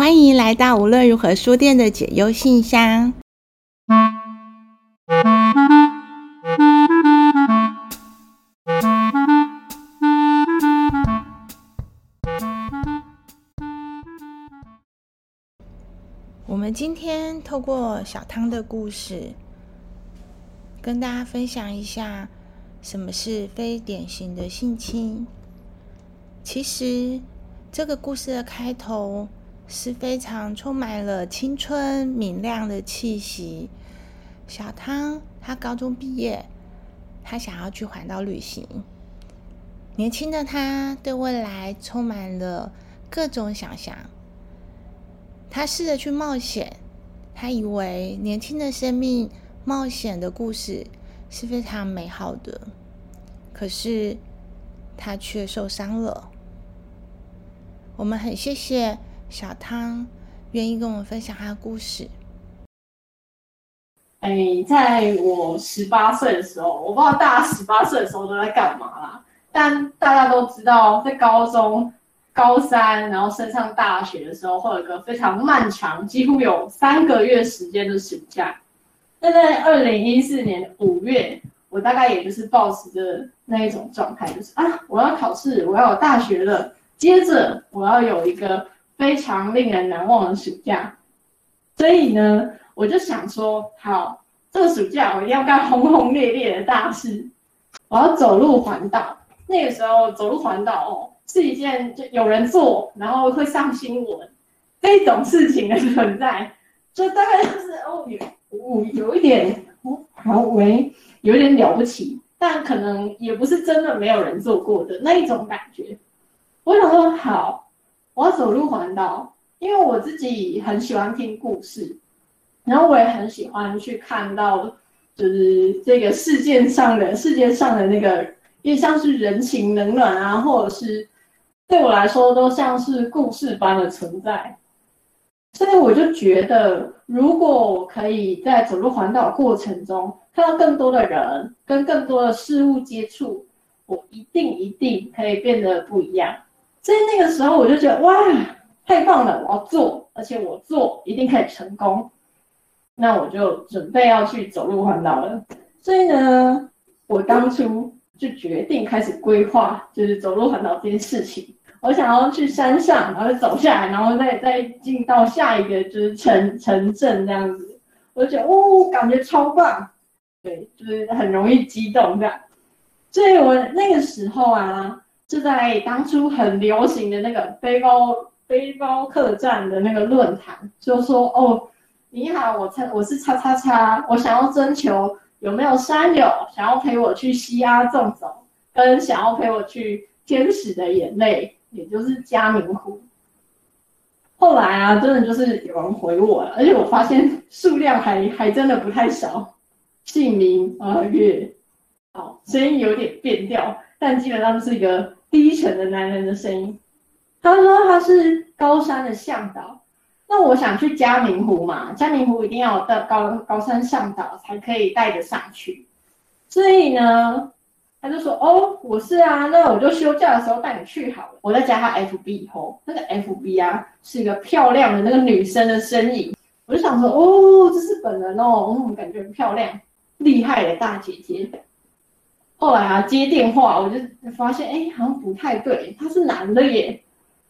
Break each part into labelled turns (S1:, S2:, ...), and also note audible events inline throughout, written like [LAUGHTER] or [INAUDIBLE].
S1: 欢迎来到无论如何书店的解忧信箱。我们今天透过小汤的故事，跟大家分享一下什么是非典型的性侵。其实，这个故事的开头是非常充满了青春明亮的气息。小汤他高中毕业，他想要去环岛旅行。年轻的他对未来充满了各种想象。他试着去冒险，他以为年轻的生命冒险的故事是非常美好的，可是他却受伤了。我们很谢谢小汤愿意跟我们分享他的故事。
S2: 哎，在我十八岁的时候，我不知道大家十八岁的时候都在干嘛啦。但大家都知道，在高中、高三，然后升上大学的时候，会有一个非常漫长，几乎有三个月时间的暑假。那在二零一四年五月，我大概也就是抱持着那一种状态，就是啊，我要考试，我要有大学了。接着我要有一个非常令人难忘的暑假，所以呢，我就想说，好，这个暑假我一定要干轰轰烈烈的大事，我要走路环岛。那个时候走路环岛哦，是一件就有人做，然后会上新闻这种事情的存在，就大概就是哦，有有一点哦，好喂，有点了不起，但可能也不是真的没有人做过的那一种感觉。我想说好，我要走路环岛，因为我自己很喜欢听故事，然后我也很喜欢去看到，就是这个世界上的世界上的那个，也像是人情冷暖啊，或者是对我来说都像是故事般的存在，所以我就觉得，如果我可以在走路环岛过程中看到更多的人，跟更多的事物接触，我一定一定可以变得不一样。所以那个时候我就觉得哇，太棒了！我要做，而且我做一定可以成功。那我就准备要去走路环岛了。所以呢，我当初就决定开始规划，就是走路环岛这件事情。我想要去山上，然后走下来，然后再再进到下一个就是城城镇这样子。我就觉得哦，感觉超棒，对，就是很容易激动这样。所以我那个时候啊。就在当初很流行的那个背包背包客栈的那个论坛，就说哦，你好，我猜我是叉叉叉，我想要征求有没有山友想要陪我去西阿纵走，跟想要陪我去天使的眼泪，也就是嘉明湖。后来啊，真的就是有人回我了，而且我发现数量还还真的不太少，姓名啊月，好，声音有点变调，但基本上是一个。低沉的男人的声音，他说他是高山的向导，那我想去嘉明湖嘛，嘉明湖一定要到高高山向导才可以带着上去，所以呢，他就说哦，我是啊，那我就休假的时候带你去好了。我再加他 FB 以后，那个 FB 啊是一个漂亮的那个女生的身影，我就想说哦，这是本人哦，嗯，感觉很漂亮，厉害的大姐姐。后来啊，接电话我就发现，哎，好像不太对，他是男的耶。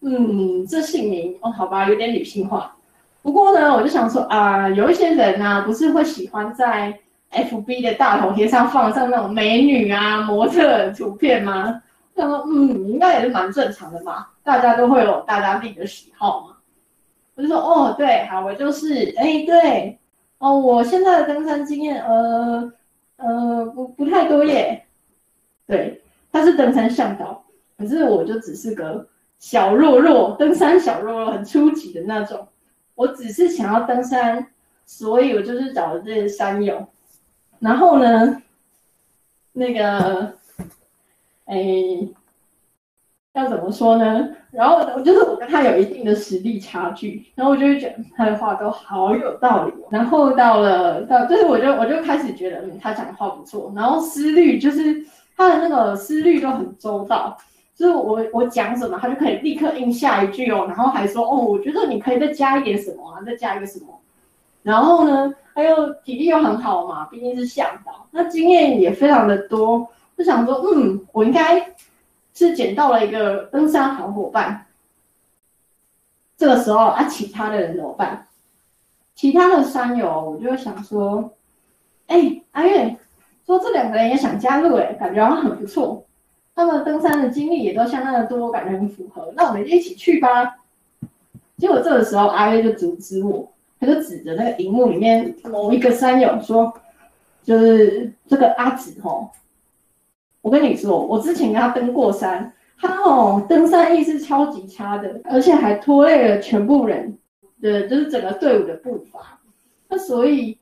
S2: 嗯，这姓名哦，好吧，有点女性化。不过呢，我就想说啊，有一些人啊，不是会喜欢在 FB 的大头贴上放上那种美女啊、模特图片吗？他说，嗯，应该也是蛮正常的嘛，大家都会有大家自己的喜好嘛。我就说，哦，对，好，我就是，哎，对，哦，我现在的登山经验，呃，呃，不不太多耶。对，他是登山向导，可是我就只是个小弱弱登山小弱弱，很初级的那种。我只是想要登山，所以我就是找了这些山友。然后呢，那个，哎，要怎么说呢？然后我就是我跟他有一定的实力差距，然后我就会觉得他的话都好有道理。然后到了到，就是我就我就开始觉得，嗯，他讲的话不错。然后思虑就是。他的那个思虑都很周到，就是我我讲什么，他就可以立刻应下一句哦，然后还说哦，我觉得你可以再加一点什么啊，再加一个什么。然后呢，他又体力又很好嘛，毕竟是向导，那经验也非常的多。就想说，嗯，我应该是捡到了一个登山好伙伴。这个时候啊，其他的人怎么办？其他的山友，我就想说，哎，阿月，说这两个人也想加入，哎，感觉好像很不错。他们登山的经历也都相当的多，感觉很符合。那我们就一起去吧。结果这个时候，阿月就阻止我，他就指着那个荧幕里面某一个山友说：“就是这个阿紫吼，我跟你说，我之前跟他登过山，他哦登山意识超级差的，而且还拖累了全部人的，就是整个队伍的步伐。那所以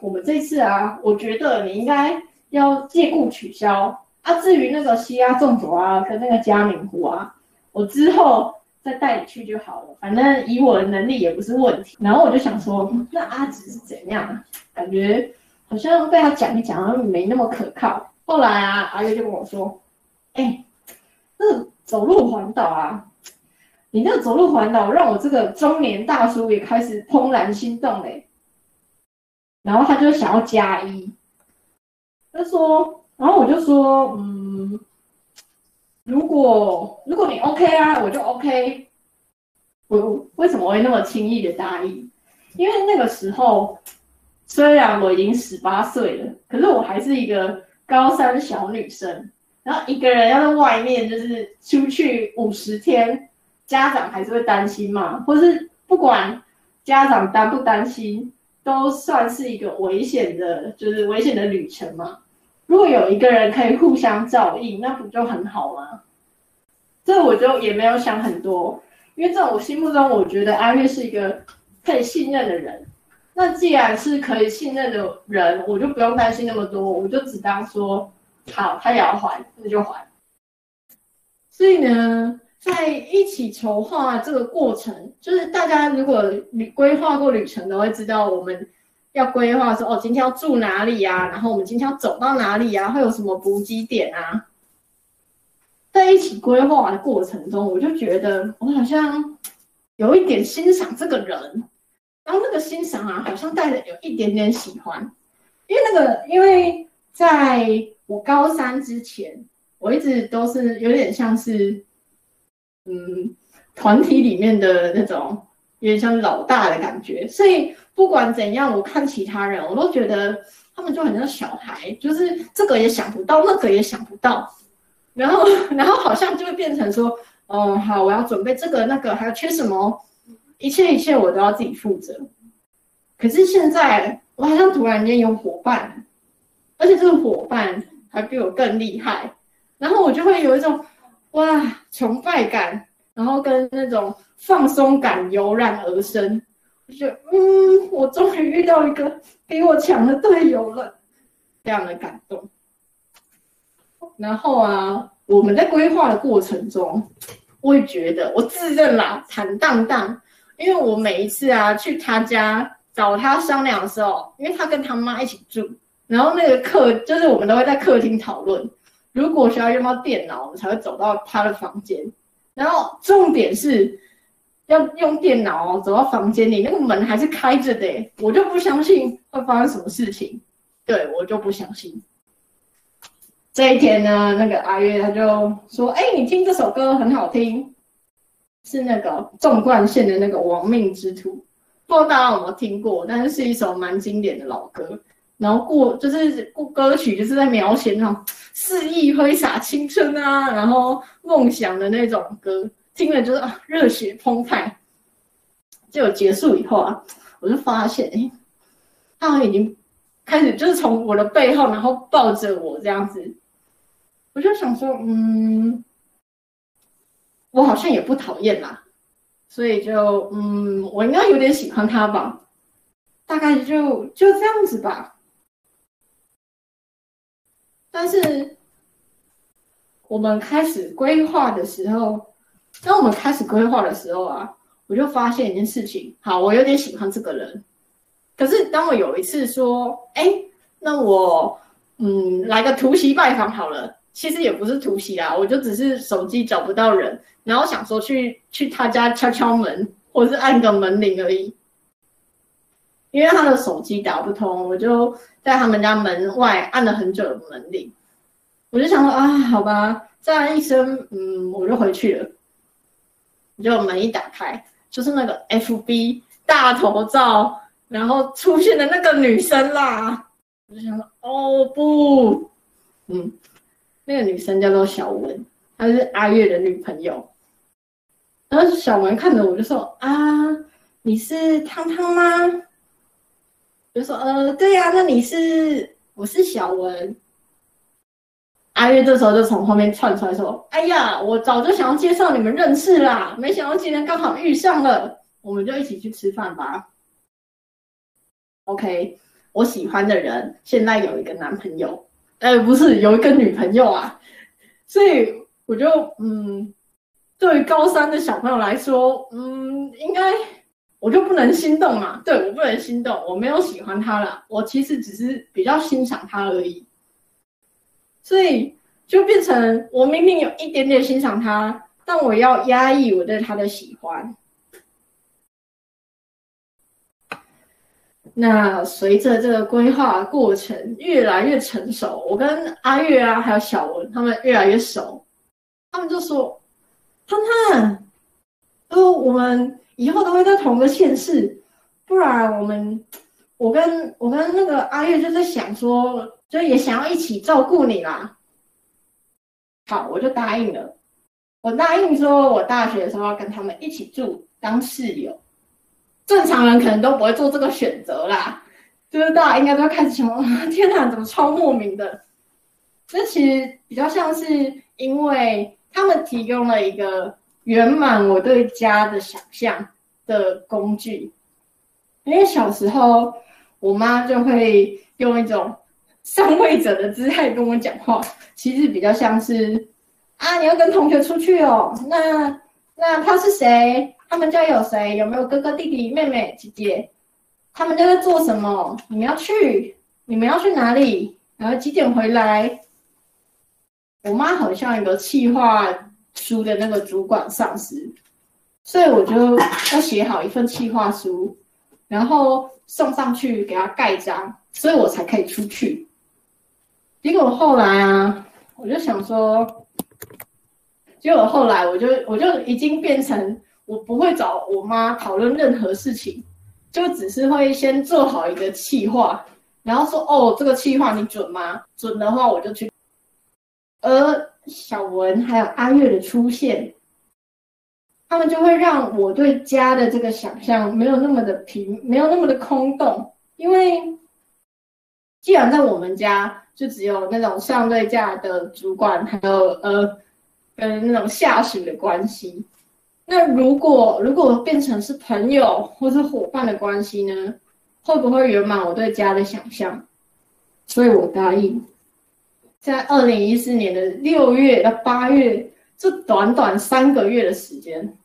S2: 我们这次啊，我觉得你应该要借故取消。”啊，至于那个西鸭纵走啊，跟那个嘉明湖啊，我之后再带你去就好了。反正以我的能力也不是问题。然后我就想说，那阿紫是怎样？感觉好像被他讲一讲，没那么可靠。后来啊，阿月就跟我说：“哎、欸，那走路环岛啊，你那走路环岛让我这个中年大叔也开始怦然心动嘞。”然后他就想要加一，他说。然后我就说，嗯，如果如果你 OK 啊，我就 OK。我为什么会那么轻易的答应？因为那个时候虽然我已经十八岁了，可是我还是一个高三小女生。然后一个人要在外面，就是出去五十天，家长还是会担心嘛，或是不管家长担不担心，都算是一个危险的，就是危险的旅程嘛。如果有一个人可以互相照应，那不就很好吗？这我就也没有想很多，因为在我心目中，我觉得阿月是一个可以信任的人。那既然是可以信任的人，我就不用担心那么多，我就只当说好，他也要还，那就还。所以呢，在一起筹划这个过程，就是大家如果旅规划过旅程，都会知道我们。要规划说哦，今天要住哪里呀？然后我们今天要走到哪里呀？会有什么补给点啊？在一起规划的过程中，我就觉得我好像有一点欣赏这个人，然后那个欣赏啊，好像带着有一点点喜欢，因为那个，因为在我高三之前，我一直都是有点像是，嗯，团体里面的那种。有点像老大的感觉，所以不管怎样，我看其他人，我都觉得他们就很像小孩，就是这个也想不到，那个也想不到，然后，然后好像就会变成说，哦，好，我要准备这个那个，还有缺什么，一切一切我都要自己负责。可是现在，我好像突然间有伙伴，而且这个伙伴还比我更厉害，然后我就会有一种哇崇拜感，然后跟那种。放松感油然而生，我觉得，嗯，我终于遇到一个比我强的队友了，这样的感动。然后啊，我们在规划的过程中，我也觉得，我自认啦，坦荡荡，因为我每一次啊去他家找他商量的时候，因为他跟他妈一起住，然后那个客就是我们都会在客厅讨论，如果需要用到电脑，我们才会走到他的房间。然后重点是。要用电脑，走到房间里，那个门还是开着的，我就不相信会发生什么事情。对，我就不相信。这一天呢，那个阿月他就说：“哎、你听这首歌很好听，是那个纵贯线的那个《亡命之徒》，不知道大家有没有听过？但是是一首蛮经典的老歌。然后过就是过歌曲，就是在描写那种肆意挥洒青春啊，然后梦想的那种歌。”听了就是，热血澎湃。就结束以后啊，我就发现，哎、他好像已经开始就是从我的背后，然后抱着我这样子。我就想说，嗯，我好像也不讨厌啦，所以就嗯，我应该有点喜欢他吧，大概就就这样子吧。但是我们开始规划的时候。当我们开始规划的时候啊，我就发现一件事情。好，我有点喜欢这个人。可是当我有一次说：“哎，那我嗯来个突袭拜访好了。”其实也不是突袭啦，我就只是手机找不到人，然后想说去去他家敲敲门，或是按个门铃而已。因为他的手机打不通，我就在他们家门外按了很久的门铃。我就想说啊，好吧，再按一声，嗯，我就回去了。就门一打开，就是那个 FB 大头照，然后出现的那个女生啦。我就想说，哦不，嗯，那个女生叫做小文，她是阿月的女朋友。然后小文看着我就说啊，你是汤汤吗？就说呃，对呀，那你是？我是小文。阿月这时候就从后面窜出来说：“哎呀，我早就想要介绍你们认识啦，没想到今天刚好遇上了，我们就一起去吃饭吧。” OK，我喜欢的人现在有一个男朋友，呃，不是有一个女朋友啊，所以我就嗯，对于高三的小朋友来说，嗯，应该我就不能心动嘛？对，我不能心动，我没有喜欢他啦，我其实只是比较欣赏他而已。所以就变成我明明有一点点欣赏他，但我要压抑我对他的喜欢。那随着这个规划过程越来越成熟，我跟阿月啊还有小文他们越来越熟，他们就说：“汤汤，呃，我们以后都会在同个县市，不然我们我跟我跟那个阿月就在想说。”就也想要一起照顾你啦，好，我就答应了。我答应说，我大学的时候要跟他们一起住，当室友。正常人可能都不会做这个选择啦，就是大家应该都要开始想：天哪，怎么超莫名的？这其实比较像是因为他们提供了一个圆满我对家的想象的工具。因为小时候，我妈就会用一种。上位者的姿态跟我讲话，其实比较像是啊，你要跟同学出去哦。那那他是谁？他们家有谁？有没有哥哥、弟弟、妹妹、姐姐？他们家在做什么？你们要去？你们要去哪里？然后几点回来？我妈好像一个企划书的那个主管上司，所以我就要写好一份企划书，然后送上去给他盖章，所以我才可以出去。结果后来啊，我就想说，结果后来我就我就已经变成我不会找我妈讨论任何事情，就只是会先做好一个企划，然后说哦，这个企划你准吗？准的话我就去。而小文还有阿月的出现，他们就会让我对家的这个想象没有那么的平，没有那么的空洞，因为既然在我们家。就只有那种上对下的主管，还有呃，跟那种下属的关系。那如果如果变成是朋友或是伙伴的关系呢？会不会圆满我对家的想象？所以我答应，在二零一四年的六月到八月，这短短三个月的时间，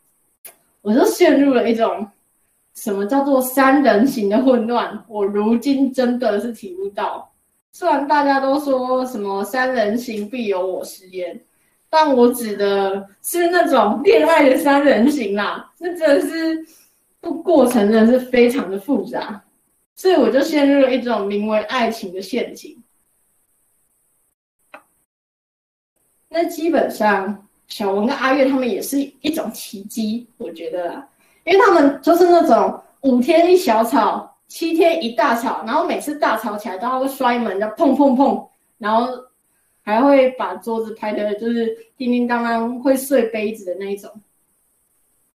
S2: 我就陷入了一种什么叫做三人行的混乱。我如今真的是体悟到。虽然大家都说什么三人行必有我师焉，但我指的是那种恋爱的三人行啦，那真的是不过程真的是非常的复杂，所以我就陷入了一种名为爱情的陷阱。那基本上小文跟阿月他们也是一种奇迹，我觉得啦，因为他们就是那种五天一小吵。七天一大吵，然后每次大吵起来都会摔门，就砰砰砰，然后还会把桌子拍的，就是叮叮当当会碎杯子的那一种。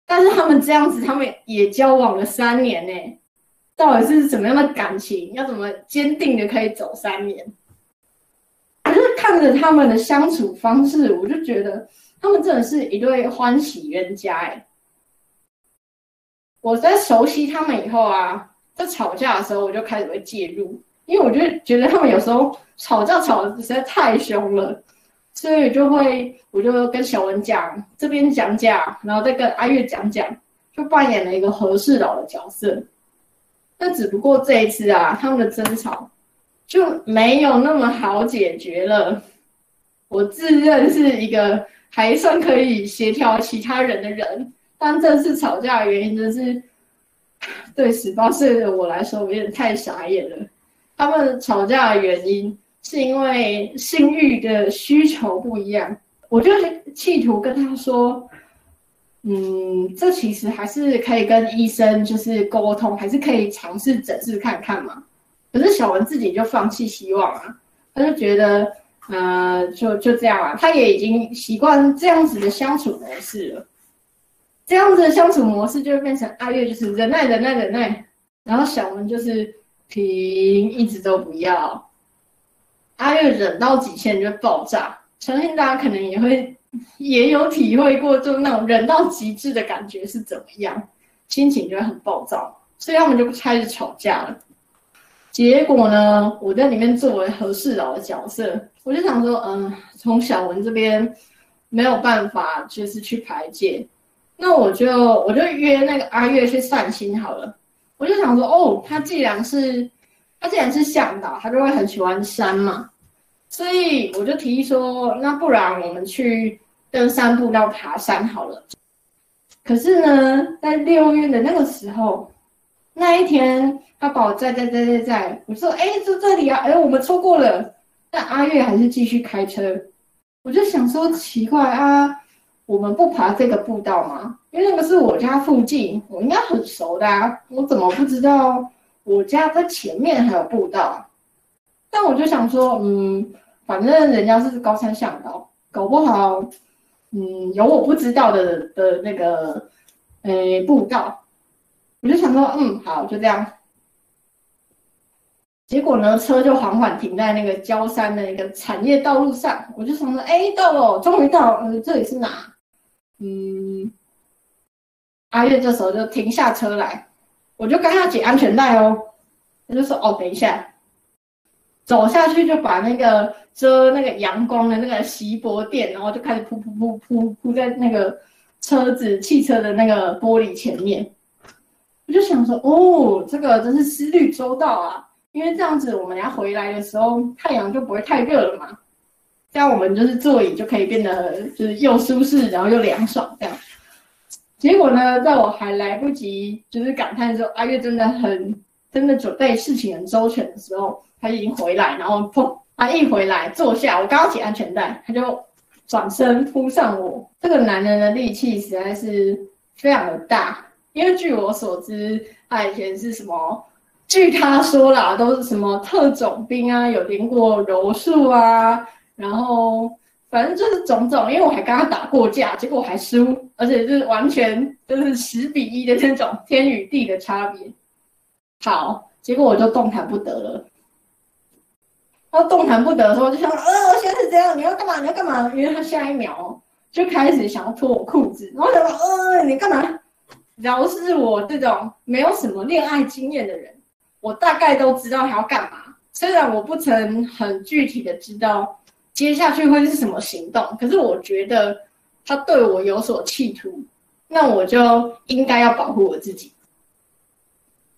S2: 但是他们这样子，他们也交往了三年呢，到底是怎么样的感情？要怎么坚定的可以走三年？看着他们的相处方式，我就觉得他们真的是一对欢喜冤家哎。我在熟悉他们以后啊。在吵架的时候，我就开始会介入，因为我就觉得他们有时候吵架吵得实在太凶了，所以就会我就跟小文讲这边讲讲，然后再跟阿月讲讲，就扮演了一个和事佬的角色。但只不过这一次啊，他们的争吵就没有那么好解决了。我自认是一个还算可以协调其他人的人，但这次吵架的原因真是 [SIGHS] 对十八岁的我来说有点太傻眼了。他们吵架的原因是因为性欲的需求不一样，我就企图跟他说，嗯，这其实还是可以跟医生就是沟通，还是可以尝试诊治看看嘛。可是小文自己就放弃希望啊，他就觉得，呃，就就这样啊，他也已经习惯这样子的相处模式了，这样子的相处模式就会变成阿月就是忍耐忍耐忍耐，然后小文就是。停，一直都不要。阿月忍到极限就爆炸，相信大家可能也会也有体会过，就那种忍到极致的感觉是怎么样，心情就会很暴躁，所以他们就开始吵架了。结果呢，我在里面作为和事佬的角色，我就想说，嗯，从小文这边没有办法，就是去排解，那我就我就约那个阿月去散心好了。我就想说，哦，他既然是他既然是向导，他就会很喜欢山嘛，所以我就提议说，那不然我们去登山步道爬山好了。可是呢，在六月的那个时候，那一天他把我载载载载载，我说，哎，就这里啊，哎，我们错过了，但阿月还是继续开车。我就想说，奇怪啊，我们不爬这个步道吗？因为那个是我家附近，我应该很熟的啊，我怎么不知道我家在前面还有步道？但我就想说，嗯，反正人家是高山向导，搞不好，嗯，有我不知道的的那个，诶，步道。我就想说，嗯，好，就这样。结果呢，车就缓缓停在那个焦山的一个产业道路上，我就想说，哎，到了，终于到了，嗯，这里是哪？嗯。阿月这时候就停下车来，我就跟他解安全带哦。他就说：“哦，等一下。”走下去就把那个遮那个阳光的那个锡箔垫，然后就开始铺铺铺铺铺在那个车子汽车的那个玻璃前面。我就想说：“哦，这个真是思虑周到啊！因为这样子，我们要回来的时候太阳就不会太热了嘛。这样我们就是座椅就可以变得就是又舒适，然后又凉爽这样。”结果呢，在我还来不及就是感叹说阿月真的很真的准备事情很周全的时候，他已经回来，然后砰，他一回来坐下，我刚刚解安全带，他就转身扑上我。这个男人的力气实在是非常的大，因为据我所知，他以前是什么？据他说啦，都是什么特种兵啊，有练过柔术啊，然后。反正就是种种，因为我还跟他打过架，结果我还输，而且是完全就是十比一的那种天与地的差别。好，结果我就动弹不得了。他动弹不得的时候，就想，呃，现在是这样，你要干嘛？你要干嘛？因为他下一秒就开始想要脱我裤子，然后想说，呃，你干嘛？饶是我这种没有什么恋爱经验的人，我大概都知道他要干嘛，虽然我不曾很具体的知道。接下去会是什么行动？可是我觉得他对我有所企图，那我就应该要保护我自己。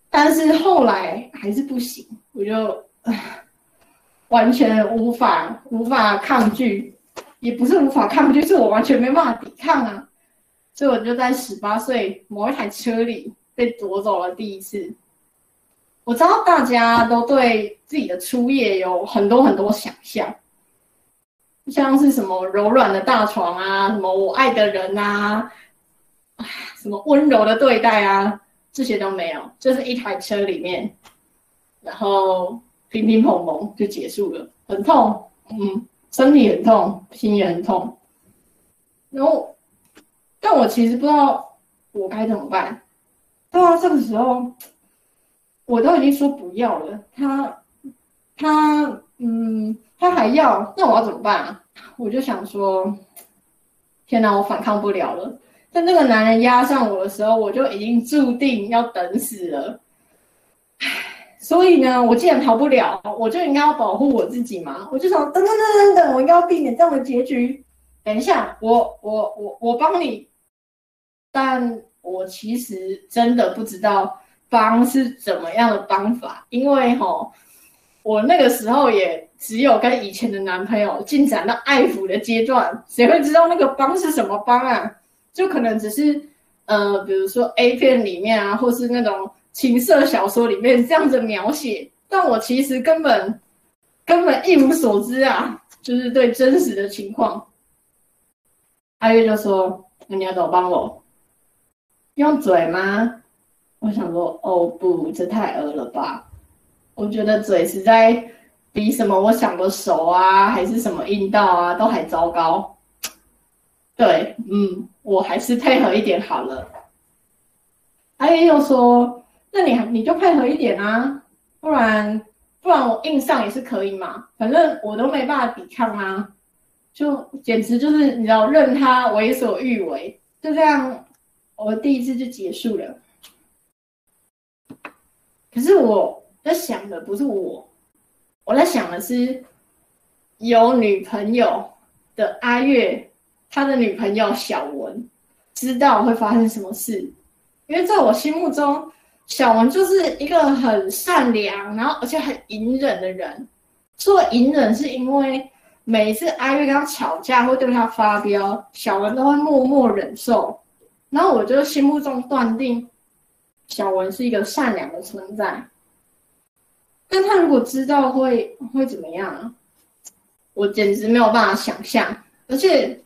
S2: 但是后来还是不行，我就完全无法无法抗拒，也不是无法抗拒，是我完全没办法抵抗啊！所以我就在十八岁某一台车里被夺走了第一次。我知道大家都对自己的初夜有很多很多想象。像是什么柔软的大床啊，什么我爱的人啊，什么温柔的对待啊，这些都没有，就是一台车里面，然后乒乒乓乓就结束了，很痛，嗯，身体很痛，心也很痛，然后，但我其实不知道我该怎么办。对啊，这个时候我都已经说不要了，他，他，嗯。他还要，那我要怎么办啊？我就想说，天哪，我反抗不了了。在那个男人压上我的时候，我就已经注定要等死了。唉，所以呢，我既然逃不了，我就应该要保护我自己嘛。我就想，等等等等等，我应该要避免这样的结局。等一下，我我我我帮你，但我其实真的不知道帮是怎么样的方法，因为吼。我那个时候也只有跟以前的男朋友进展到爱抚的阶段，谁会知道那个帮是什么帮啊？就可能只是呃，比如说 A 片里面啊，或是那种情色小说里面这样子描写，但我其实根本根本一无所知啊，就是对真实的情况。阿月就说：“那你要怎么帮我？用嘴吗？”我想说：“哦不，这太恶了吧。”我觉得嘴实在比什么我想的手啊，还是什么阴道啊，都还糟糕。对，嗯，我还是配合一点好了。阿月又说：“那你你就配合一点啊，不然不然我硬上也是可以嘛，反正我都没办法抵抗啊，就简直就是你知道，任他为所欲为，就这样，我第一次就结束了。可是我。”在想的不是我，我在想的是有女朋友的阿月，他的女朋友小文知道会发生什么事，因为在我心目中，小文就是一个很善良，然后而且很隐忍的人。做隐忍是因为每一次阿月跟他吵架或对他发飙，小文都会默默忍受，然后我就心目中断定小文是一个善良的存在。但他如果知道会会怎么样？我简直没有办法想象，而且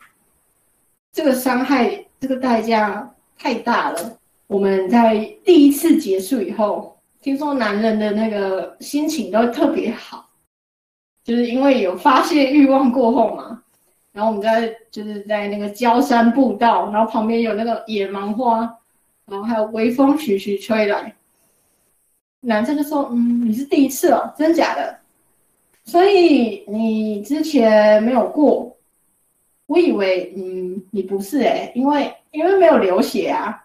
S2: 这个伤害这个代价太大了。我们在第一次结束以后，听说男人的那个心情都特别好，就是因为有发泄欲望过后嘛。然后我们在就是在那个焦山步道，然后旁边有那个野芒花，然后还有微风徐徐吹来。男生就说：“嗯，你是第一次哦，真假的？所以你之前没有过？我以为，嗯，你不是诶，因为因为没有流血啊。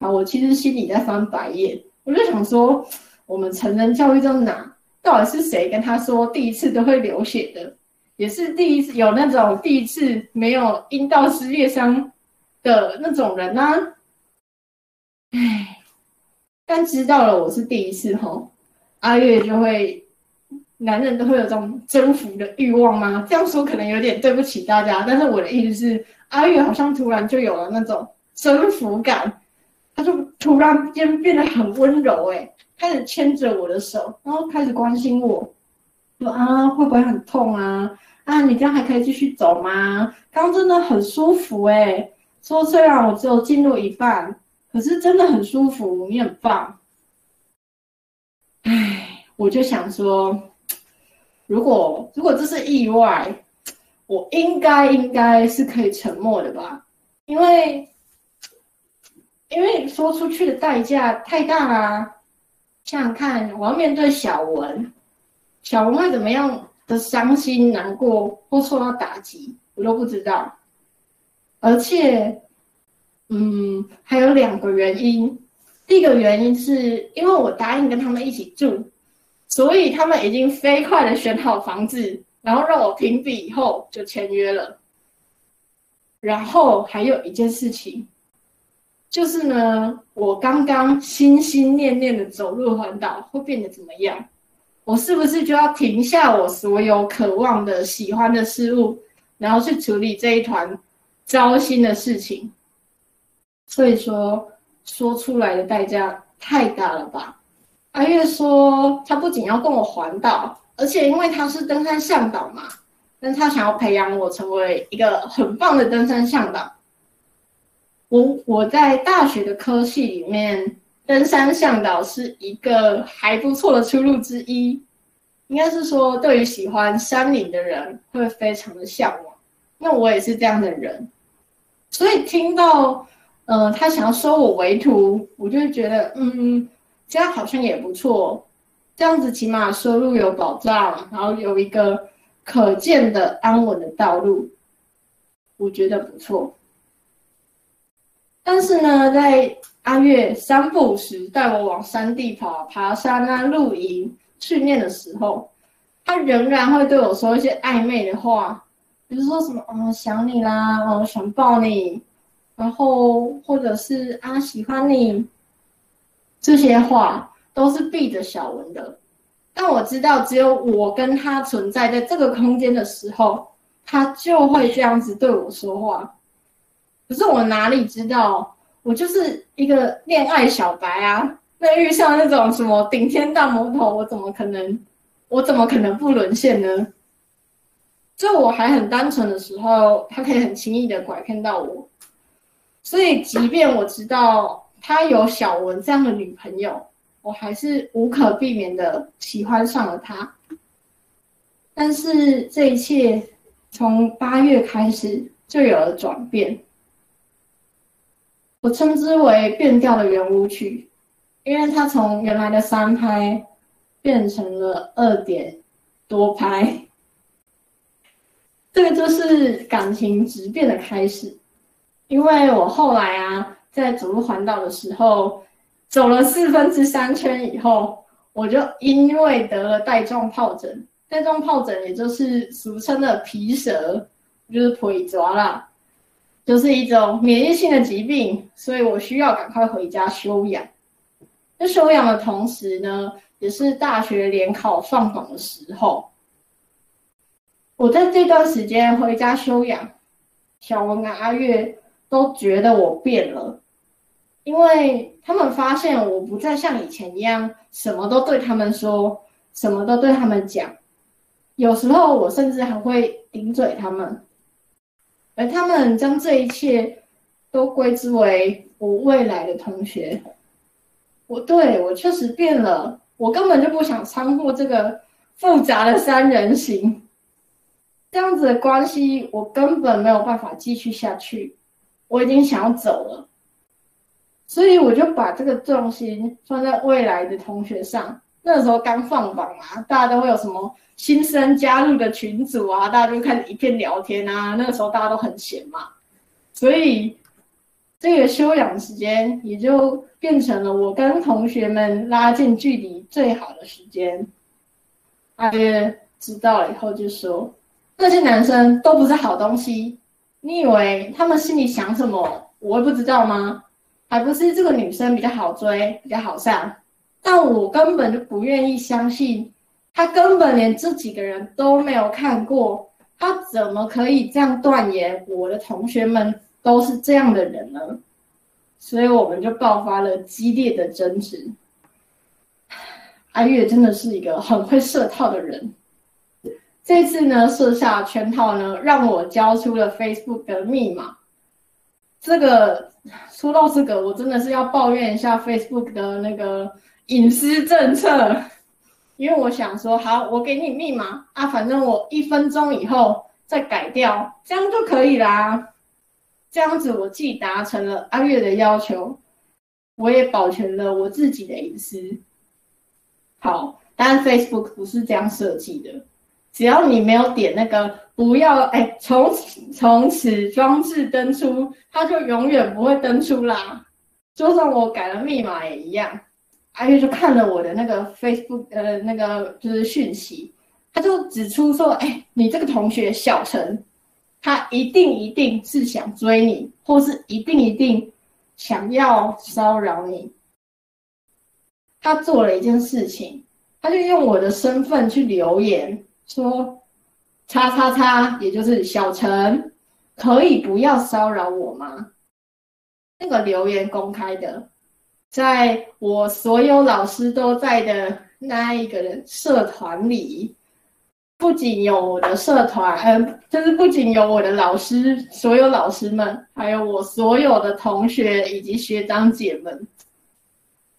S2: 啊，我其实心里在翻白眼，我就想说，我们成人教育中哪到底是谁跟他说第一次都会流血的？也是第一次有那种第一次没有阴道撕裂伤的那种人呢、啊？唉。”但知道了我是第一次吼，阿月就会，男人都会有这种征服的欲望吗？这样说可能有点对不起大家，但是我的意思是，阿月好像突然就有了那种征服感，他就突然间变得很温柔，诶，开始牵着我的手，然后开始关心我，说啊会不会很痛啊？啊你这样还可以继续走吗？刚刚真的很舒服诶，说虽然我只有进入一半。可是真的很舒服，你很棒。唉，我就想说，如果如果这是意外，我应该应该是可以沉默的吧？因为因为说出去的代价太大啦。想想看，我要面对小文，小文会怎么样的伤心难过或受到打击，我都不知道，而且。嗯，还有两个原因。第一个原因是因为我答应跟他们一起住，所以他们已经飞快的选好房子，然后让我评比以后就签约了。然后还有一件事情，就是呢，我刚刚心心念念的走入环岛会变得怎么样？我是不是就要停下我所有渴望的、喜欢的事物，然后去处理这一团糟心的事情？所以说，说出来的代价太大了吧？阿月说，他不仅要跟我环岛，而且因为他是登山向导嘛，但他想要培养我成为一个很棒的登山向导。我我在大学的科系里面，登山向导是一个还不错的出路之一。应该是说，对于喜欢山林的人会非常的向往。那我也是这样的人，所以听到。嗯、呃，他想要收我为徒，我就觉得，嗯，这样好像也不错。这样子起码收入有保障，然后有一个可见的安稳的道路，我觉得不错。但是呢，在阿月三步时带我往山地跑、爬山啊、露营、训练的时候，他仍然会对我说一些暧昧的话，比如说什么“哦，想你啦，哦，想抱你”。然后，或者是啊，喜欢你，这些话都是避着小文的。但我知道，只有我跟他存在在这个空间的时候，他就会这样子对我说话。可是我哪里知道，我就是一个恋爱小白啊！那遇上那种什么顶天大魔头，我怎么可能，我怎么可能不沦陷呢？就我还很单纯的时候，他可以很轻易的拐骗到我。所以，即便我知道他有小文这样的女朋友，我还是无可避免的喜欢上了他。但是，这一切从八月开始就有了转变。我称之为变调的圆舞曲，因为它从原来的三拍变成了二点多拍。这个就是感情质变的开始。因为我后来啊，在走路环岛的时候，走了四分之三圈以后，我就因为得了带状疱疹，带状疱疹也就是俗称的皮蛇，就是皮抓啦。就是一种免疫性的疾病，所以我需要赶快回家休养。在休养的同时呢，也是大学联考放榜的时候。我在这段时间回家休养，小文跟阿月都觉得我变了，因为他们发现我不再像以前一样，什么都对他们说，什么都对他们讲。有时候我甚至还会顶嘴他们。而他们将这一切都归之为我未来的同学。我对我确实变了，我根本就不想掺和这个复杂的三人行。这样子的关系，我根本没有办法继续下去。我已经想要走了，所以我就把这个重心放在未来的同学上。那个时候刚放榜嘛，大家都会有什么？新生加入的群组啊，大家就开始一片聊天啊。那个时候大家都很闲嘛，所以这个休养时间也就变成了我跟同学们拉近距离最好的时间。阿月知道了以后就说：“那些男生都不是好东西，你以为他们心里想什么，我会不知道吗？还不是这个女生比较好追，比较好上，但我根本就不愿意相信。”他根本连这几个人都没有看过，他怎么可以这样断言我的同学们都是这样的人呢？所以我们就爆发了激烈的争执。阿月真的是一个很会设套的人，这次呢设下圈套呢，让我交出了 Facebook 的密码。这个说到这个，我真的是要抱怨一下 Facebook 的那个隐私政策。因为我想说，好，我给你密码啊，反正我一分钟以后再改掉，这样就可以啦。这样子我既达成了阿月的要求，我也保全了我自己的隐私。好，但 Facebook 不是这样设计的，只要你没有点那个不要，哎，从从此装置登出，它就永远不会登出啦。就算我改了密码也一样。阿月就看了我的那个 Facebook，呃，那个就是讯息，他就指出说：“哎、你这个同学小陈，他一定一定是想追你，或是一定一定想要骚扰你。他做了一件事情，他就用我的身份去留言说：‘叉叉叉，也就是小陈，可以不要骚扰我吗？’那个留言公开的。”在我所有老师都在的那一个社团里，不仅有我的社团，嗯，就是不仅有我的老师，所有老师们，还有我所有的同学以及学长姐们，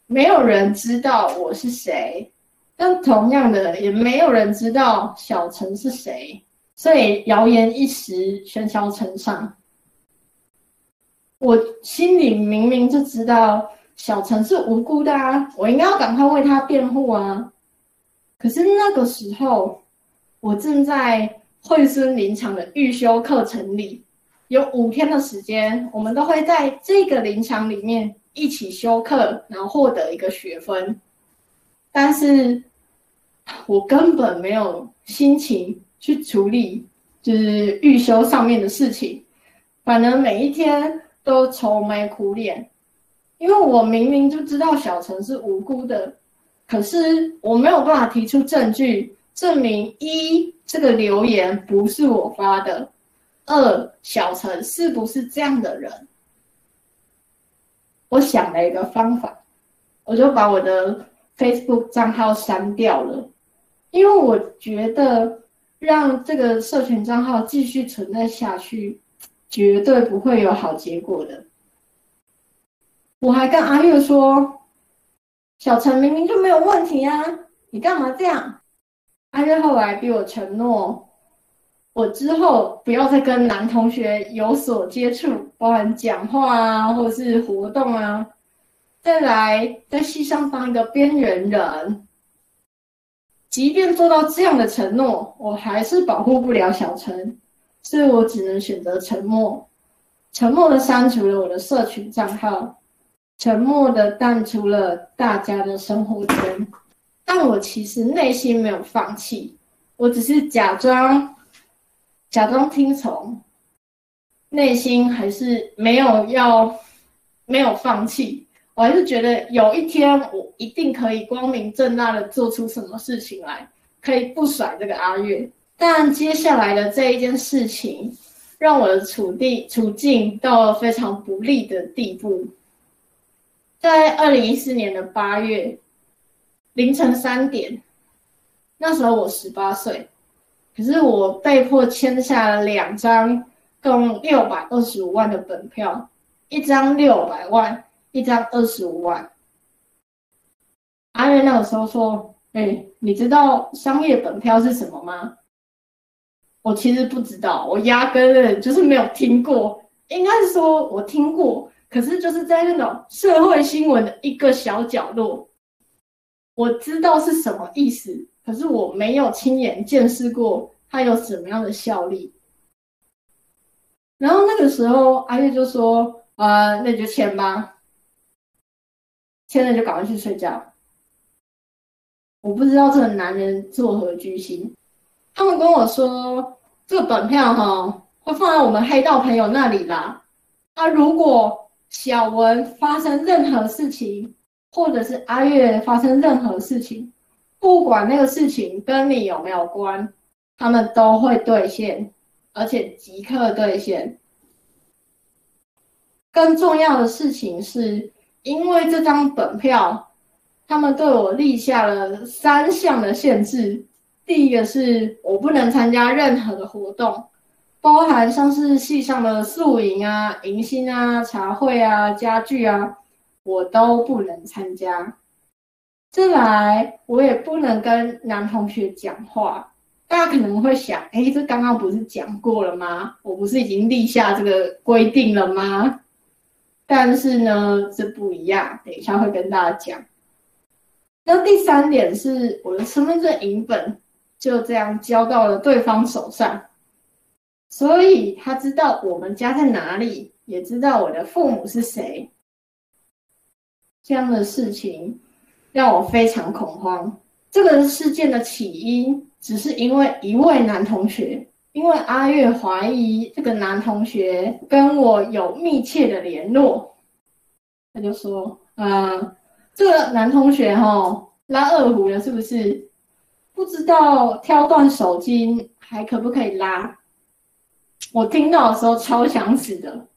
S2: 没有人知道我是谁，但同样的，也没有人知道小陈是谁，所以谣言一时喧嚣成上。我心里明明就知道。小陈是无辜的啊，我应该要赶快为他辩护啊。可是那个时候，我正在惠蓀林场的预修课程里，有五天的时间，我们都会在这个林场里面一起修课，然后获得一个学分。但是，我根本没有心情去处理就是预修上面的事情，反而每一天都愁眉苦脸。因为我明明就知道小陈是无辜的，可是我没有办法提出证据证明一这个留言不是我发的，二小陈是不是这样的人？我想了一个方法，我就把我的 Facebook 账号删掉了，因为我觉得让这个社群账号继续存在下去，绝对不会有好结果的。我还跟阿月说：“小陈明明就没有问题啊，你干嘛这样？”阿月后来逼我承诺，我之后不要再跟男同学有所接触，包含讲话啊，或者是活动啊。再来在戏上当一个边缘人，即便做到这样的承诺，我还是保护不了小陈，所以我只能选择沉默，沉默的删除了我的社群账号，沉默的淡出了大家的生活圈。但我其实内心没有放弃，我只是假装假装听从，内心还是没有要没有放弃。我还是觉得有一天我一定可以光明正大的做出什么事情来，可以不甩这个阿月。但接下来的这一件事情，让我的处地处境到了非常不利的地步。在二零一四年的八月凌晨三点，那时候我十八岁，可是我被迫签下了两张共六百二十五万的本票，一张六百万。一张二十五万。阿月那个时候说：“哎、你知道商业本票是什么吗？”我其实不知道，我压根就是没有听过。应该是说我听过，可是就是在那种社会新闻的一个小角落。我知道是什么意思，可是我没有亲眼见识过它有什么样的效力。然后那个时候，阿月就说：“、呃，那就签吧。”现在就赶快去睡觉。我不知道这个男人作何居心。他们跟我说，这个本票哈会放在我们黑道朋友那里啦。啊，如果小文发生任何事情，或者是阿月发生任何事情，不管那个事情跟你有没有关，他们都会兑现，而且即刻兑现。更重要的事情是。因为这张本票，他们对我立下了三项的限制。第一个是我不能参加任何的活动，包含像是系上的宿营啊、迎新啊、茶会啊、家聚啊，我都不能参加。再来，我也不能跟男同学讲话。大家可能会想，哎，这刚刚不是讲过了吗？我不是已经立下这个规定了吗？但是呢，这不一样。等一下会跟大家讲。那第三点是，我的身份证影本就这样交到了对方手上，所以他知道我们家在哪里，也知道我的父母是谁。这样的事情让我非常恐慌。这个事件的起因只是因为一位男同学。因为阿月怀疑这个男同学跟我有密切的联络，他就说：“嗯，这个男同学齁拉二胡了，是不是？不知道挑断手筋还可不可以拉？”我听到的时候超想死的，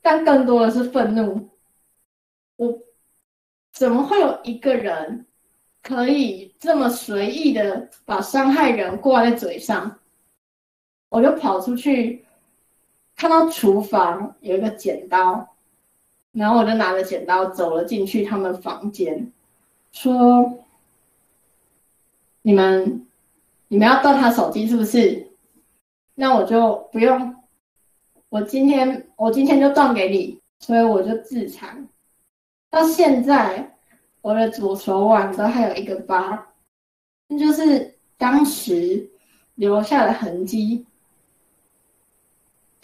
S2: 但更多的是愤怒。我怎么会有一个人可以这么随意的把伤害人挂在嘴上？我就跑出去，看到厨房有一个剪刀，然后我就拿着剪刀走了进去他们房间，说：“你们，你们要断他手机是不是？那我就不用，我今天我今天就断给你，所以我就自残。到现在，我的左手腕都还有一个疤，那就是当时留下的痕迹。”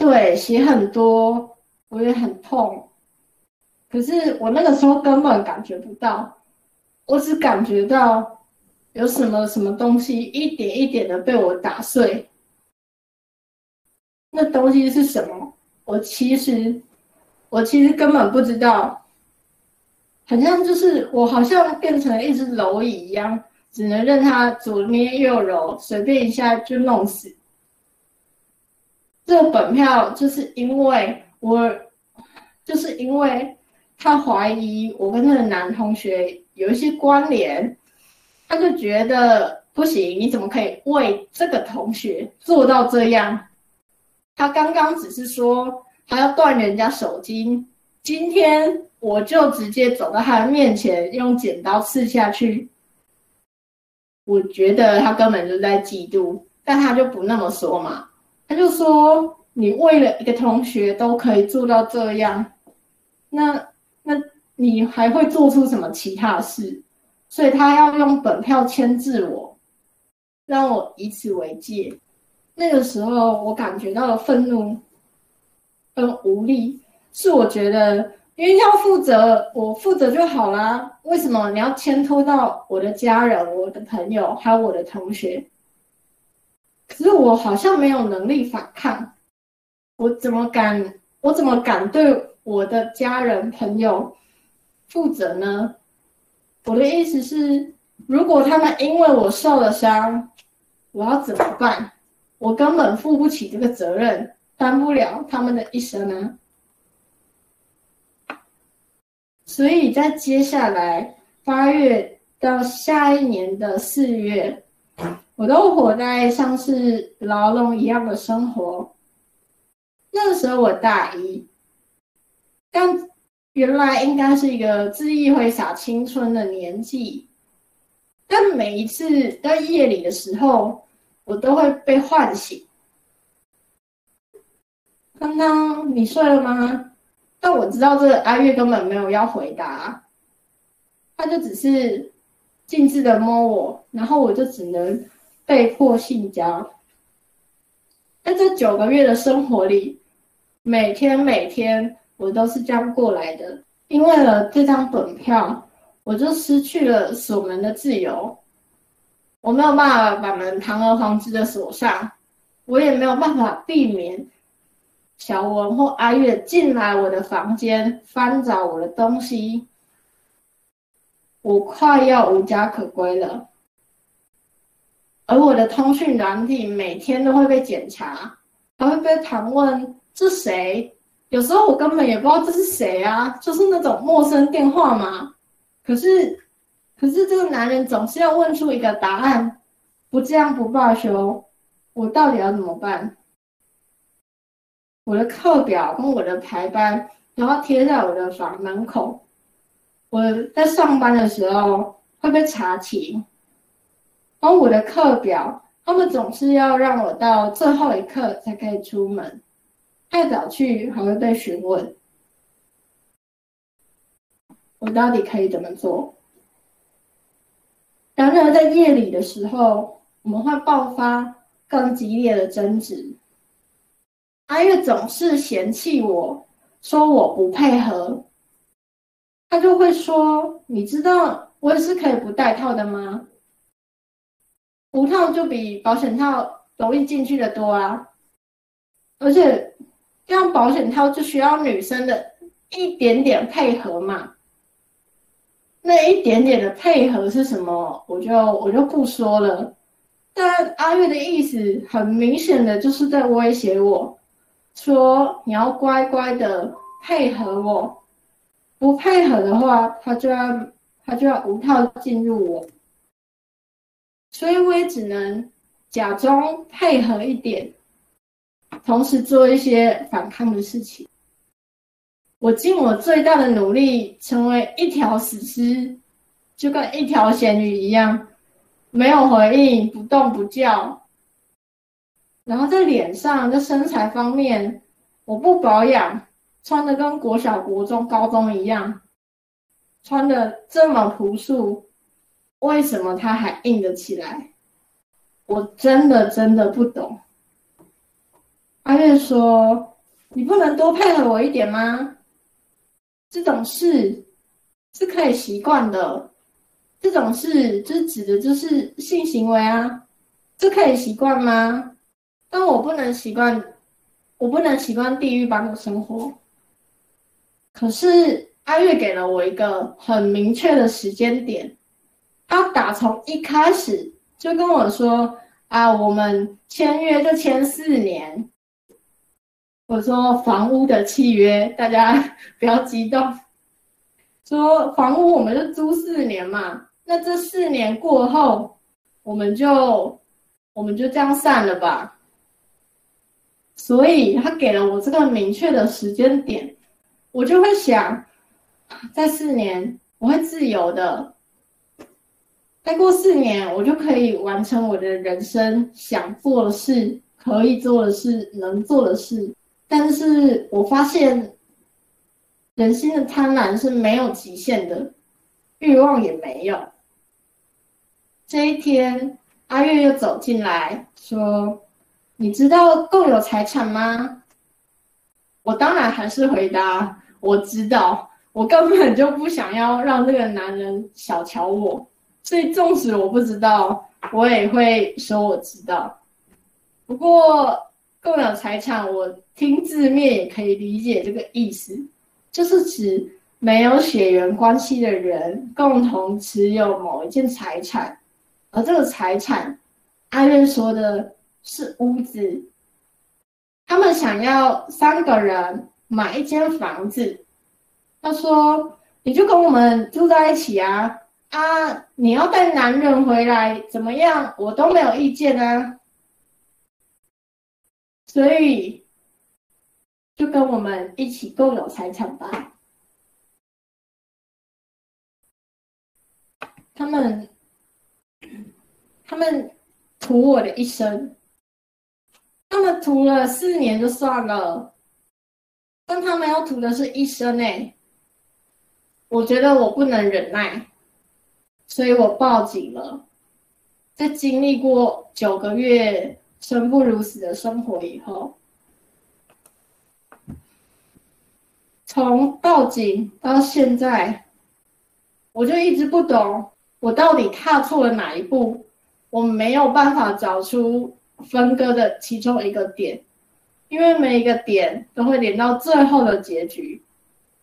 S2: 对，血很多，我也很痛，可是我那个时候根本感觉不到，我只感觉到有什么什么东西一点一点的被我打碎。那东西是什么？我其实，我其实根本不知道。好像就是我好像变成了一只蝼蚁一样，只能任它左捏右揉，随便一下就弄死。这个本票就是因为我，就是因为他怀疑我跟那个男同学有一些关联，他就觉得不行，你怎么可以为这个同学做到这样？他刚刚只是说他要断人家手筋，今天我就直接走到他的面前，用剪刀刺下去。我觉得他根本就在嫉妒，但他就不那么说嘛，他就说你为了一个同学都可以做到这样，那那你还会做出什么其他事？所以他要用本票牵制我，让我以此为戒。那个时候，我感觉到了愤怒跟无力，是我觉得，因为要负责，我负责就好啦。为什么你要牵拖到我的家人、我的朋友还有我的同学？可是我好像没有能力反抗，我怎么敢？我怎么敢对我的家人朋友负责呢？我的意思是，如果他们因为我受了伤，我要怎么办？我根本负不起这个责任，担不了他们的一生啊！所以在接下来八月到下一年的四月，我都活在像是牢笼一样的生活。那个时候我大一，但原来应该是一个恣意挥洒青春的年纪，但每一次在夜里的时候。我都会被唤醒。刚刚你睡了吗？但我知道这阿月根本没有要回答，他就只是静止的摸我，然后我就只能被迫性交。在这九个月的生活里，每天每天我都是这样过来的。因为了这张本票，我就失去了锁门的自由。我没有办法把门堂而皇之的锁上，我也没有办法避免小文或阿月进来我的房间翻找我的东西。我快要无家可归了，而我的通讯软体每天都会被检查，还会被盘问这谁？有时候我根本也不知道这是谁啊，就是那种陌生电话嘛。可是。可是这个男人总是要问出一个答案，不这样不罢休，我到底要怎么办？我的课表跟我的排班都要贴在我的房门口，我在上班的时候会被查寝，而我的课表，他们总是要让我到最后一刻才可以出门，太早去还会被询问，我到底可以怎么做？然而，在夜里的时候，我们会爆发更激烈的争执。阿月总是嫌弃我，说我不配合。他就会说：“你知道我也是可以不戴套的吗？无套就比保险套容易进去的多啊！而且，这样保险套就需要女生的一点点配合嘛。”那一点点的配合是什么？我就我就不说了。但阿月的意思很明显的就是在威胁我，说你要乖乖的配合我，不配合的话，他就要他就要无套进入我。所以我也只能假装配合一点，同时做一些反抗的事情。我尽我最大的努力，成为一条死尸，就跟一条咸鱼一样，没有回应，不动不叫。然后在脸上、在身材方面，我不保养，穿的跟国小、国中、高中一样，穿的这么朴素，为什么他还硬得起来？我真的真的不懂。阿月说：“你不能多配合我一点吗？”这种事是可以习惯的，这种事就指的就是性行为啊，这可以习惯吗？但我不能习惯，我不能习惯地狱般的生活。可是阿月给了我一个很明确的时间点，他打从一开始就跟我说：“啊，我们签约就签四年。”我说：“房屋的契约，大家不要激动。说房屋我们就租四年嘛，那这四年过后，我们就我们就这样散了吧。”所以他给了我这个明确的时间点，我就会想，在四年我会自由的，再过四年我就可以完成我的人生想做的事、可以做的事、能做的事。但是我发现，人心的贪婪是没有极限的，欲望也没有。这一天，阿月又走进来说。你知道共有财产吗？我当然还是回答我知道，我根本就不想要让这个男人小瞧我，所以纵使我不知道，我也会说我知道。不过共有财产，我听字面也可以理解这个意思，就是指没有血缘关系的人共同持有某一件财产，而这个财产，阿月说的。是屋子，他们想要三个人买一间房子。他说：“你就跟我们住在一起啊！啊，你要带男人回来怎么样？我都没有意见啊。所以就跟我们一起共有财产吧。”他们，他们图我的一生。他们图了四年就算了，但他们要图的是一生诶。我觉得我不能忍耐，所以我报警了。在经历过九个月生不如死的生活以后，从报警到现在，我就一直不懂我到底踏错了哪一步，我没有办法找出。分割的其中一个点，因为每一个点都会连到最后的结局。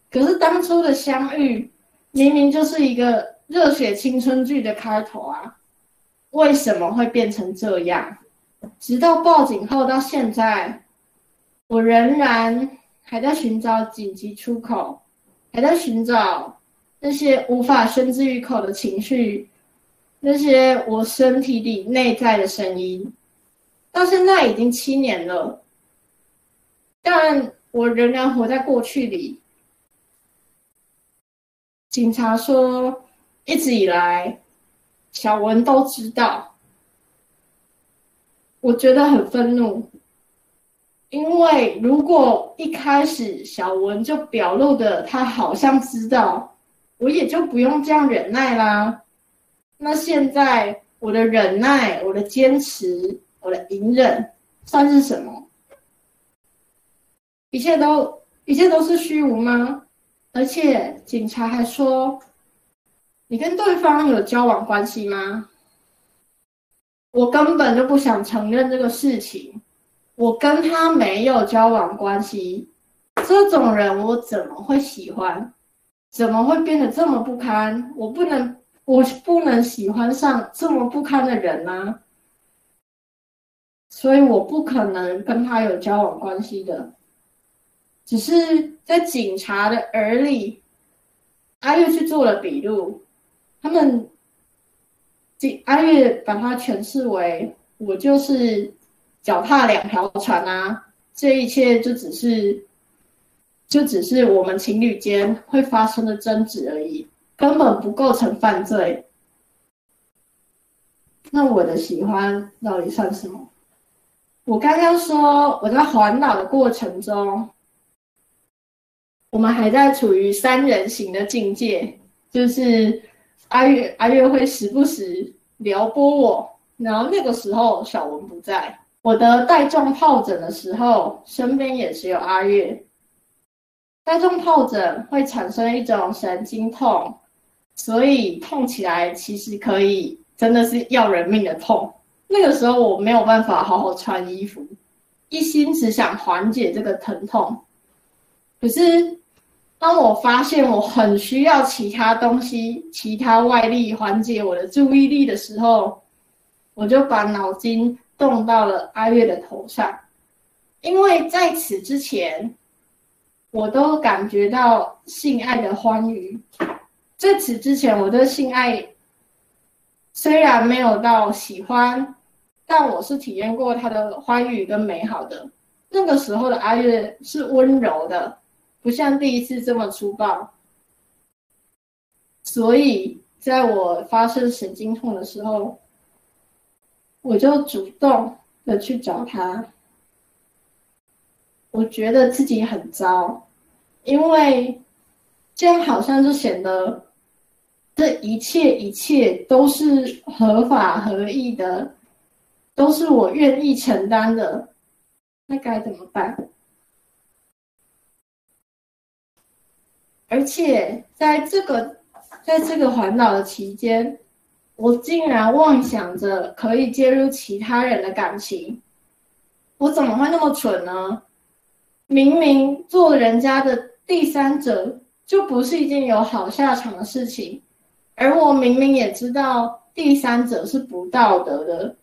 S2: 可是当初的相遇，明明就是一个热血青春剧的开头啊！为什么会变成这样？直到报警后到现在，我仍然还在寻找紧急出口，还在寻找那些无法宣之于口的情绪，那些我身体里内在的声音。到现在已经七年了，但我仍然活在过去里。警察说，一直以来，小文都知道。我觉得很愤怒，因为如果一开始小文就表露的他好像知道，我也就不用这样忍耐啦。那现在我的忍耐，我的坚持。我的隐忍算是什么？一切都一切都是虚无吗？而且警察还说，你跟对方有交往关系吗？我根本就不想承认这个事情。我跟他没有交往关系，这种人我怎么会喜欢？怎么会变得这么不堪？我不能，我不能喜欢上这么不堪的人吗？所以我不可能跟他有交往关系的，只是在警察的耳里，他又去做了笔录，他们警阿月把它诠释为我就是脚踏两条船啊，这一切就只是就只是我们情侣间会发生的争执而已，根本不构成犯罪。那我的喜欢到底算什么？我刚刚说我在环岛的过程中，我们还在处于三人行的境界，就是阿月阿月会时不时撩拨我，然后那个时候小文不在，我的带状疱疹的时候，身边也只有阿月。带状疱疹会产生一种神经痛，所以痛起来其实可以真的是要人命的痛。那个时候我没有办法好好穿衣服，一心只想缓解这个疼痛。可是当我发现我很需要其他东西、其他外力缓解我的注意力的时候，我就把脑筋动到了阿月的头上，因为在此之前，我都感觉到性爱的欢愉。在此之前，我对性爱虽然没有到喜欢，但我是体验过它的欢愉跟美好的。那个时候的阿月是温柔的，不像第一次这么粗暴。所以，在我发生神经痛的时候，我就主动的去找他。我觉得自己很糟，因为这样好像就显得。这一切一切都是合法合意的，都是我愿意承担的，那该怎么办？而且在这个在这个环岛的期间，我竟然妄想着可以介入其他人的感情，我怎么会那么蠢呢？明明做人家的第三者，就不是一件有好下场的事情。而我明明也知道第三者是不道德的，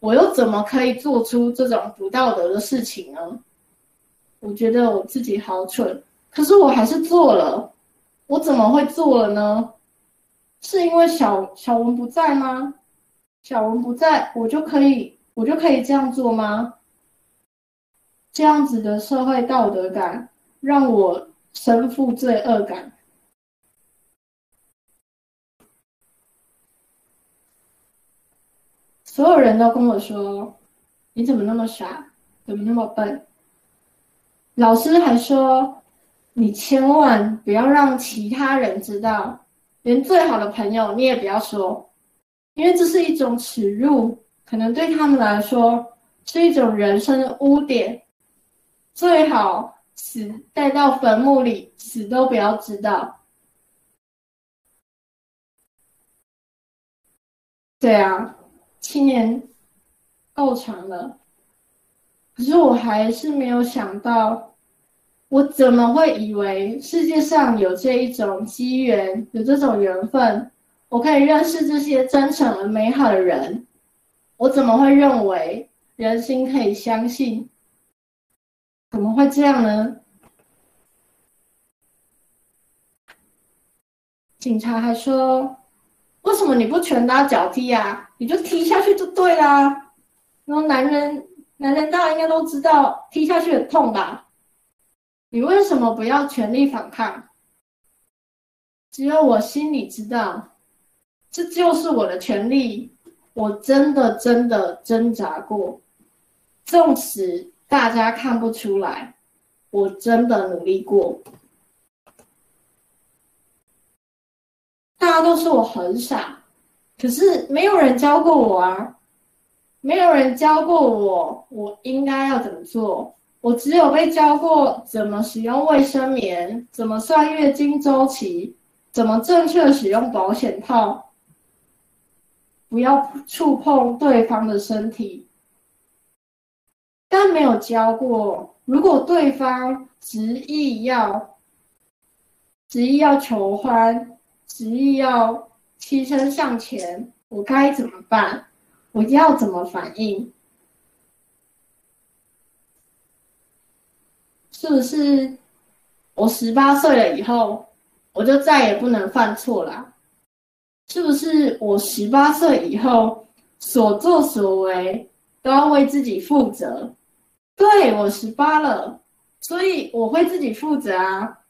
S2: 我又怎么可以做出这种不道德的事情呢？我觉得我自己好蠢，可是我还是做了。我怎么会做了呢？是因为小小文不在吗？小文不在，我就可以我就可以这样做吗？这样子的社会道德感让我身负罪恶感。所有人都跟我说：“你怎么那么傻？怎么那么笨？”老师还说：“你千万不要让其他人知道，连最好的朋友你也不要说，因为这是一种耻辱，可能对他们来说是一种人生的污点。最好死带到坟墓里，死都不要知道。”对啊。七年够长了，可是我还是没有想到，我怎么会以为世界上有这一种机缘，有这种缘分，我可以认识这些真诚而美好的人？我怎么会认为人心可以相信？怎么会这样呢？警察还说。为什么你不拳打脚踢啊？你就踢下去就对啦。然后男人，男人大家应该都知道，踢下去很痛吧？你为什么不要全力反抗？只有我心里知道，这就是我的权利。我真的真的挣扎过，纵使大家看不出来，我真的努力过。大家都说我很傻，可是没有人教过我啊，没有人教过我，我应该要怎么做？我只有被教过怎么使用卫生棉，怎么算月经周期，怎么正确使用保险套，不要触碰对方的身体，但没有教过，如果对方执意要，执意要求欢。执意要牺牲向前，我该怎么办？我要怎么反应？是不是我十八岁了以后，我就再也不能犯错了？是不是我十八岁以后所作所为都要为自己负责？对，我十八了，所以我会自己负责啊，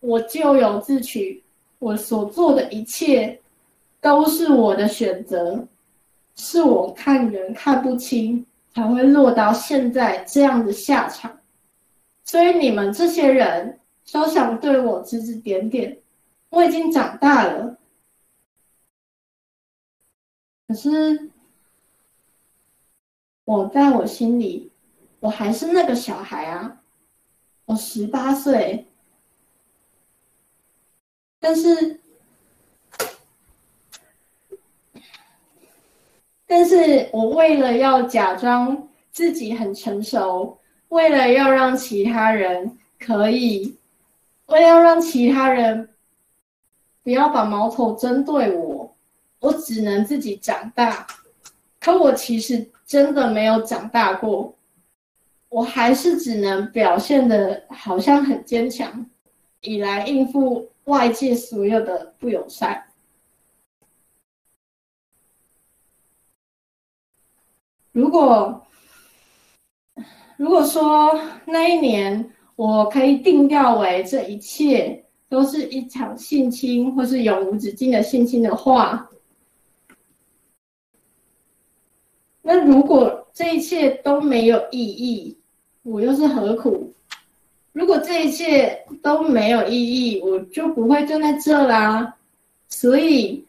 S2: 我咎由自取。我所做的一切都是我的选择，是我看人看不清，才会落到现在这样的下场。所以你们这些人都想对我指指点点，我已经长大了，可是我在我心里，我还是那个小孩啊，我十八岁。但是，但是我为了要假装自己很成熟，为了要让其他人可以为了要让其他人不要把矛头针对我，我只能自己长大。可我其实真的没有长大过，我还是只能表现的好像很坚强，以来应付外界所有的不友善。如果如果说那一年我可以定调为这一切都是一场性侵，或是永无止境的性侵的话，那如果这一切都没有意义，我又是何苦？如果这一切都没有意义，我就不会站在这啦。所以。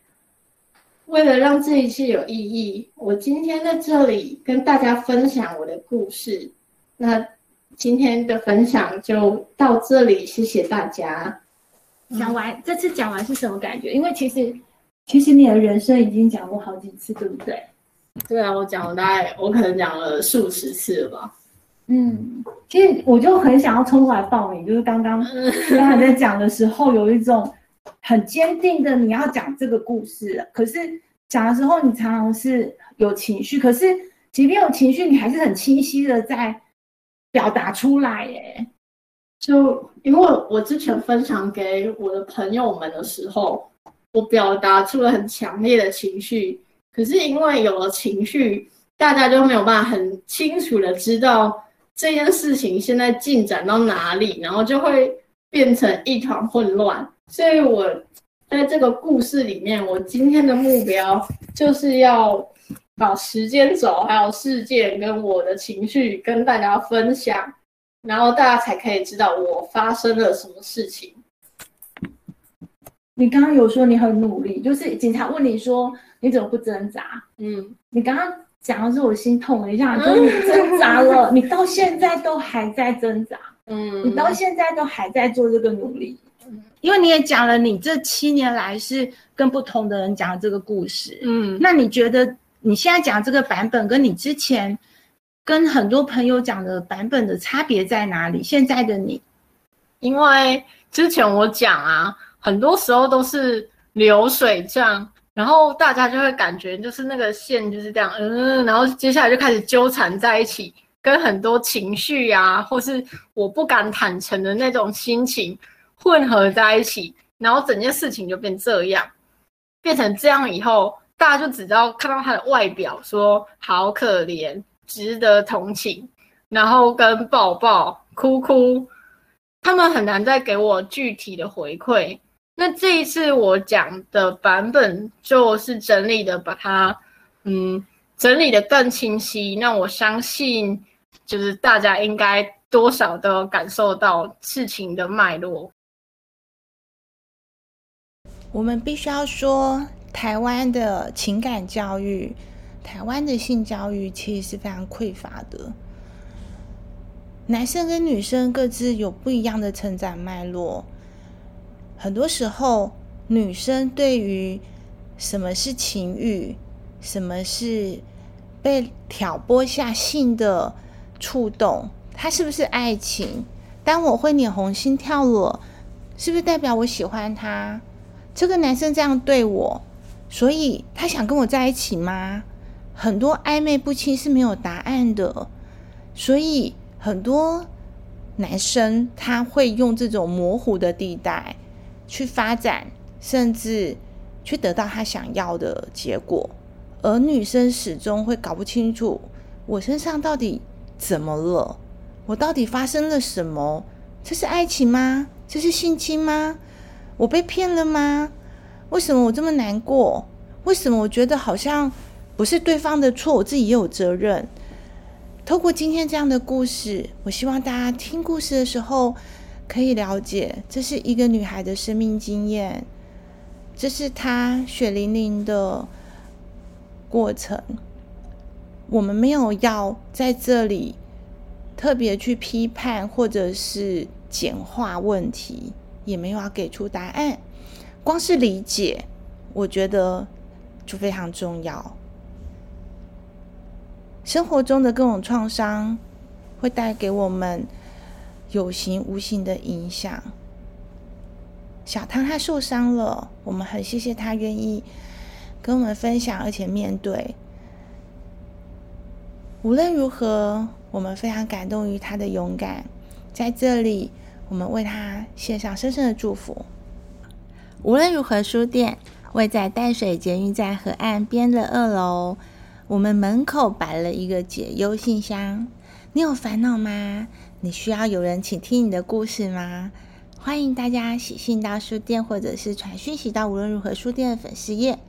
S2: 为了让这一切有意义，我今天在这里跟大家分享我的故事。那今天的分享就到这里，谢谢大家。
S1: 讲完，这次讲完是什么感觉？因为其实，其实你的人生已经讲过好几次，对不对？
S2: 对啊，我讲了大概，我可能讲了数十次了吧。
S1: 嗯，其实我就很想要冲过来报名，就是刚刚 [LAUGHS] 刚才在讲的时候，有一种。很坚定的，你要讲这个故事。可是讲的时候，你常常是有情绪。可是即便有情绪，你还是很清晰的在表达出来。耶。
S2: 就因为我之前分享给我的朋友们的时候，我表达出了很强烈的情绪。可是因为有了情绪，大家就没有办法很清楚的知道这件事情现在进展到哪里，然后就会变成一团混乱。所以，我在这个故事里面，我今天的目标就是要把时间轴、还有事件跟我的情绪跟大家分享，然后大家才可以知道我发生了什么事情。
S1: 你刚刚有说你很努力，就是警察问你说你怎么不挣扎？
S2: 嗯，
S1: 你刚刚讲的是我心痛了一下，说你挣扎了，你到现在都还在挣扎，
S2: 嗯，
S1: 你到现在都还在做这个努力。因为你也讲了，你这七年来是跟不同的人讲了这个故事，
S2: 嗯，
S1: 那你觉得你现在讲这个版本跟你之前跟很多朋友讲的版本的差别在哪里？现在的你，
S2: 因为之前我讲啊，很多时候都是流水账，然后大家就会感觉就是那个线就是这样，嗯，然后接下来就开始纠缠在一起，跟很多情绪啊，或是我不敢坦诚的那种心情。混合在一起，然后整件事情就变这样，变成这样以后，大家就只知道看到他的外表，说好可怜，值得同情，然后跟抱抱、哭哭，他们很难再给我具体的回馈。那这一次我讲的版本，就是整理的把它，嗯，整理的更清晰。那我相信，就是大家应该多少都感受到事情的脉络。
S1: 我们必须要说，台湾的情感教育、台湾的性教育其实是非常匮乏的。男生跟女生各自有不一样的成长脉络，很多时候，女生对于什么是情欲、什么是被挑拨下性的触动，它是不是爱情？当我会脸红心跳了，是不是代表我喜欢他？这个男生这样对我，所以他想跟我在一起吗？很多暧昧不清是没有答案的，所以很多男生他会用这种模糊的地带去发展，甚至去得到他想要的结果，而女生始终会搞不清楚我身上到底怎么了，我到底发生了什么？这是爱情吗？这是性侵吗？我被骗了吗？为什么我这么难过？为什么我觉得好像不是对方的错，我自己也有责任？透过今天这样的故事，我希望大家听故事的时候可以了解，这是一个女孩的生命经验，这是她血淋淋的过程。我们没有要在这里特别去批判或者是简化问题。也没有要给出答案，光是理解，我觉得就非常重要。生活中的各种创伤会带给我们有形无形的影响，小汤他受伤了，我们很谢谢他愿意跟我们分享，而且面对。无论如何，我们非常感动于他的勇敢。在这里，我们为他献上深深的祝福。无论如何书店位在淡水捷运站河岸边的二楼，我们门口摆了一个解忧信箱。你有烦恼吗？你需要有人倾听你的故事吗？欢迎大家写信到书店，或者是传讯息到无论如何书店的粉丝页，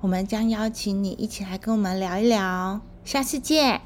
S1: 我们将邀请你一起来跟我们聊一聊。下次见。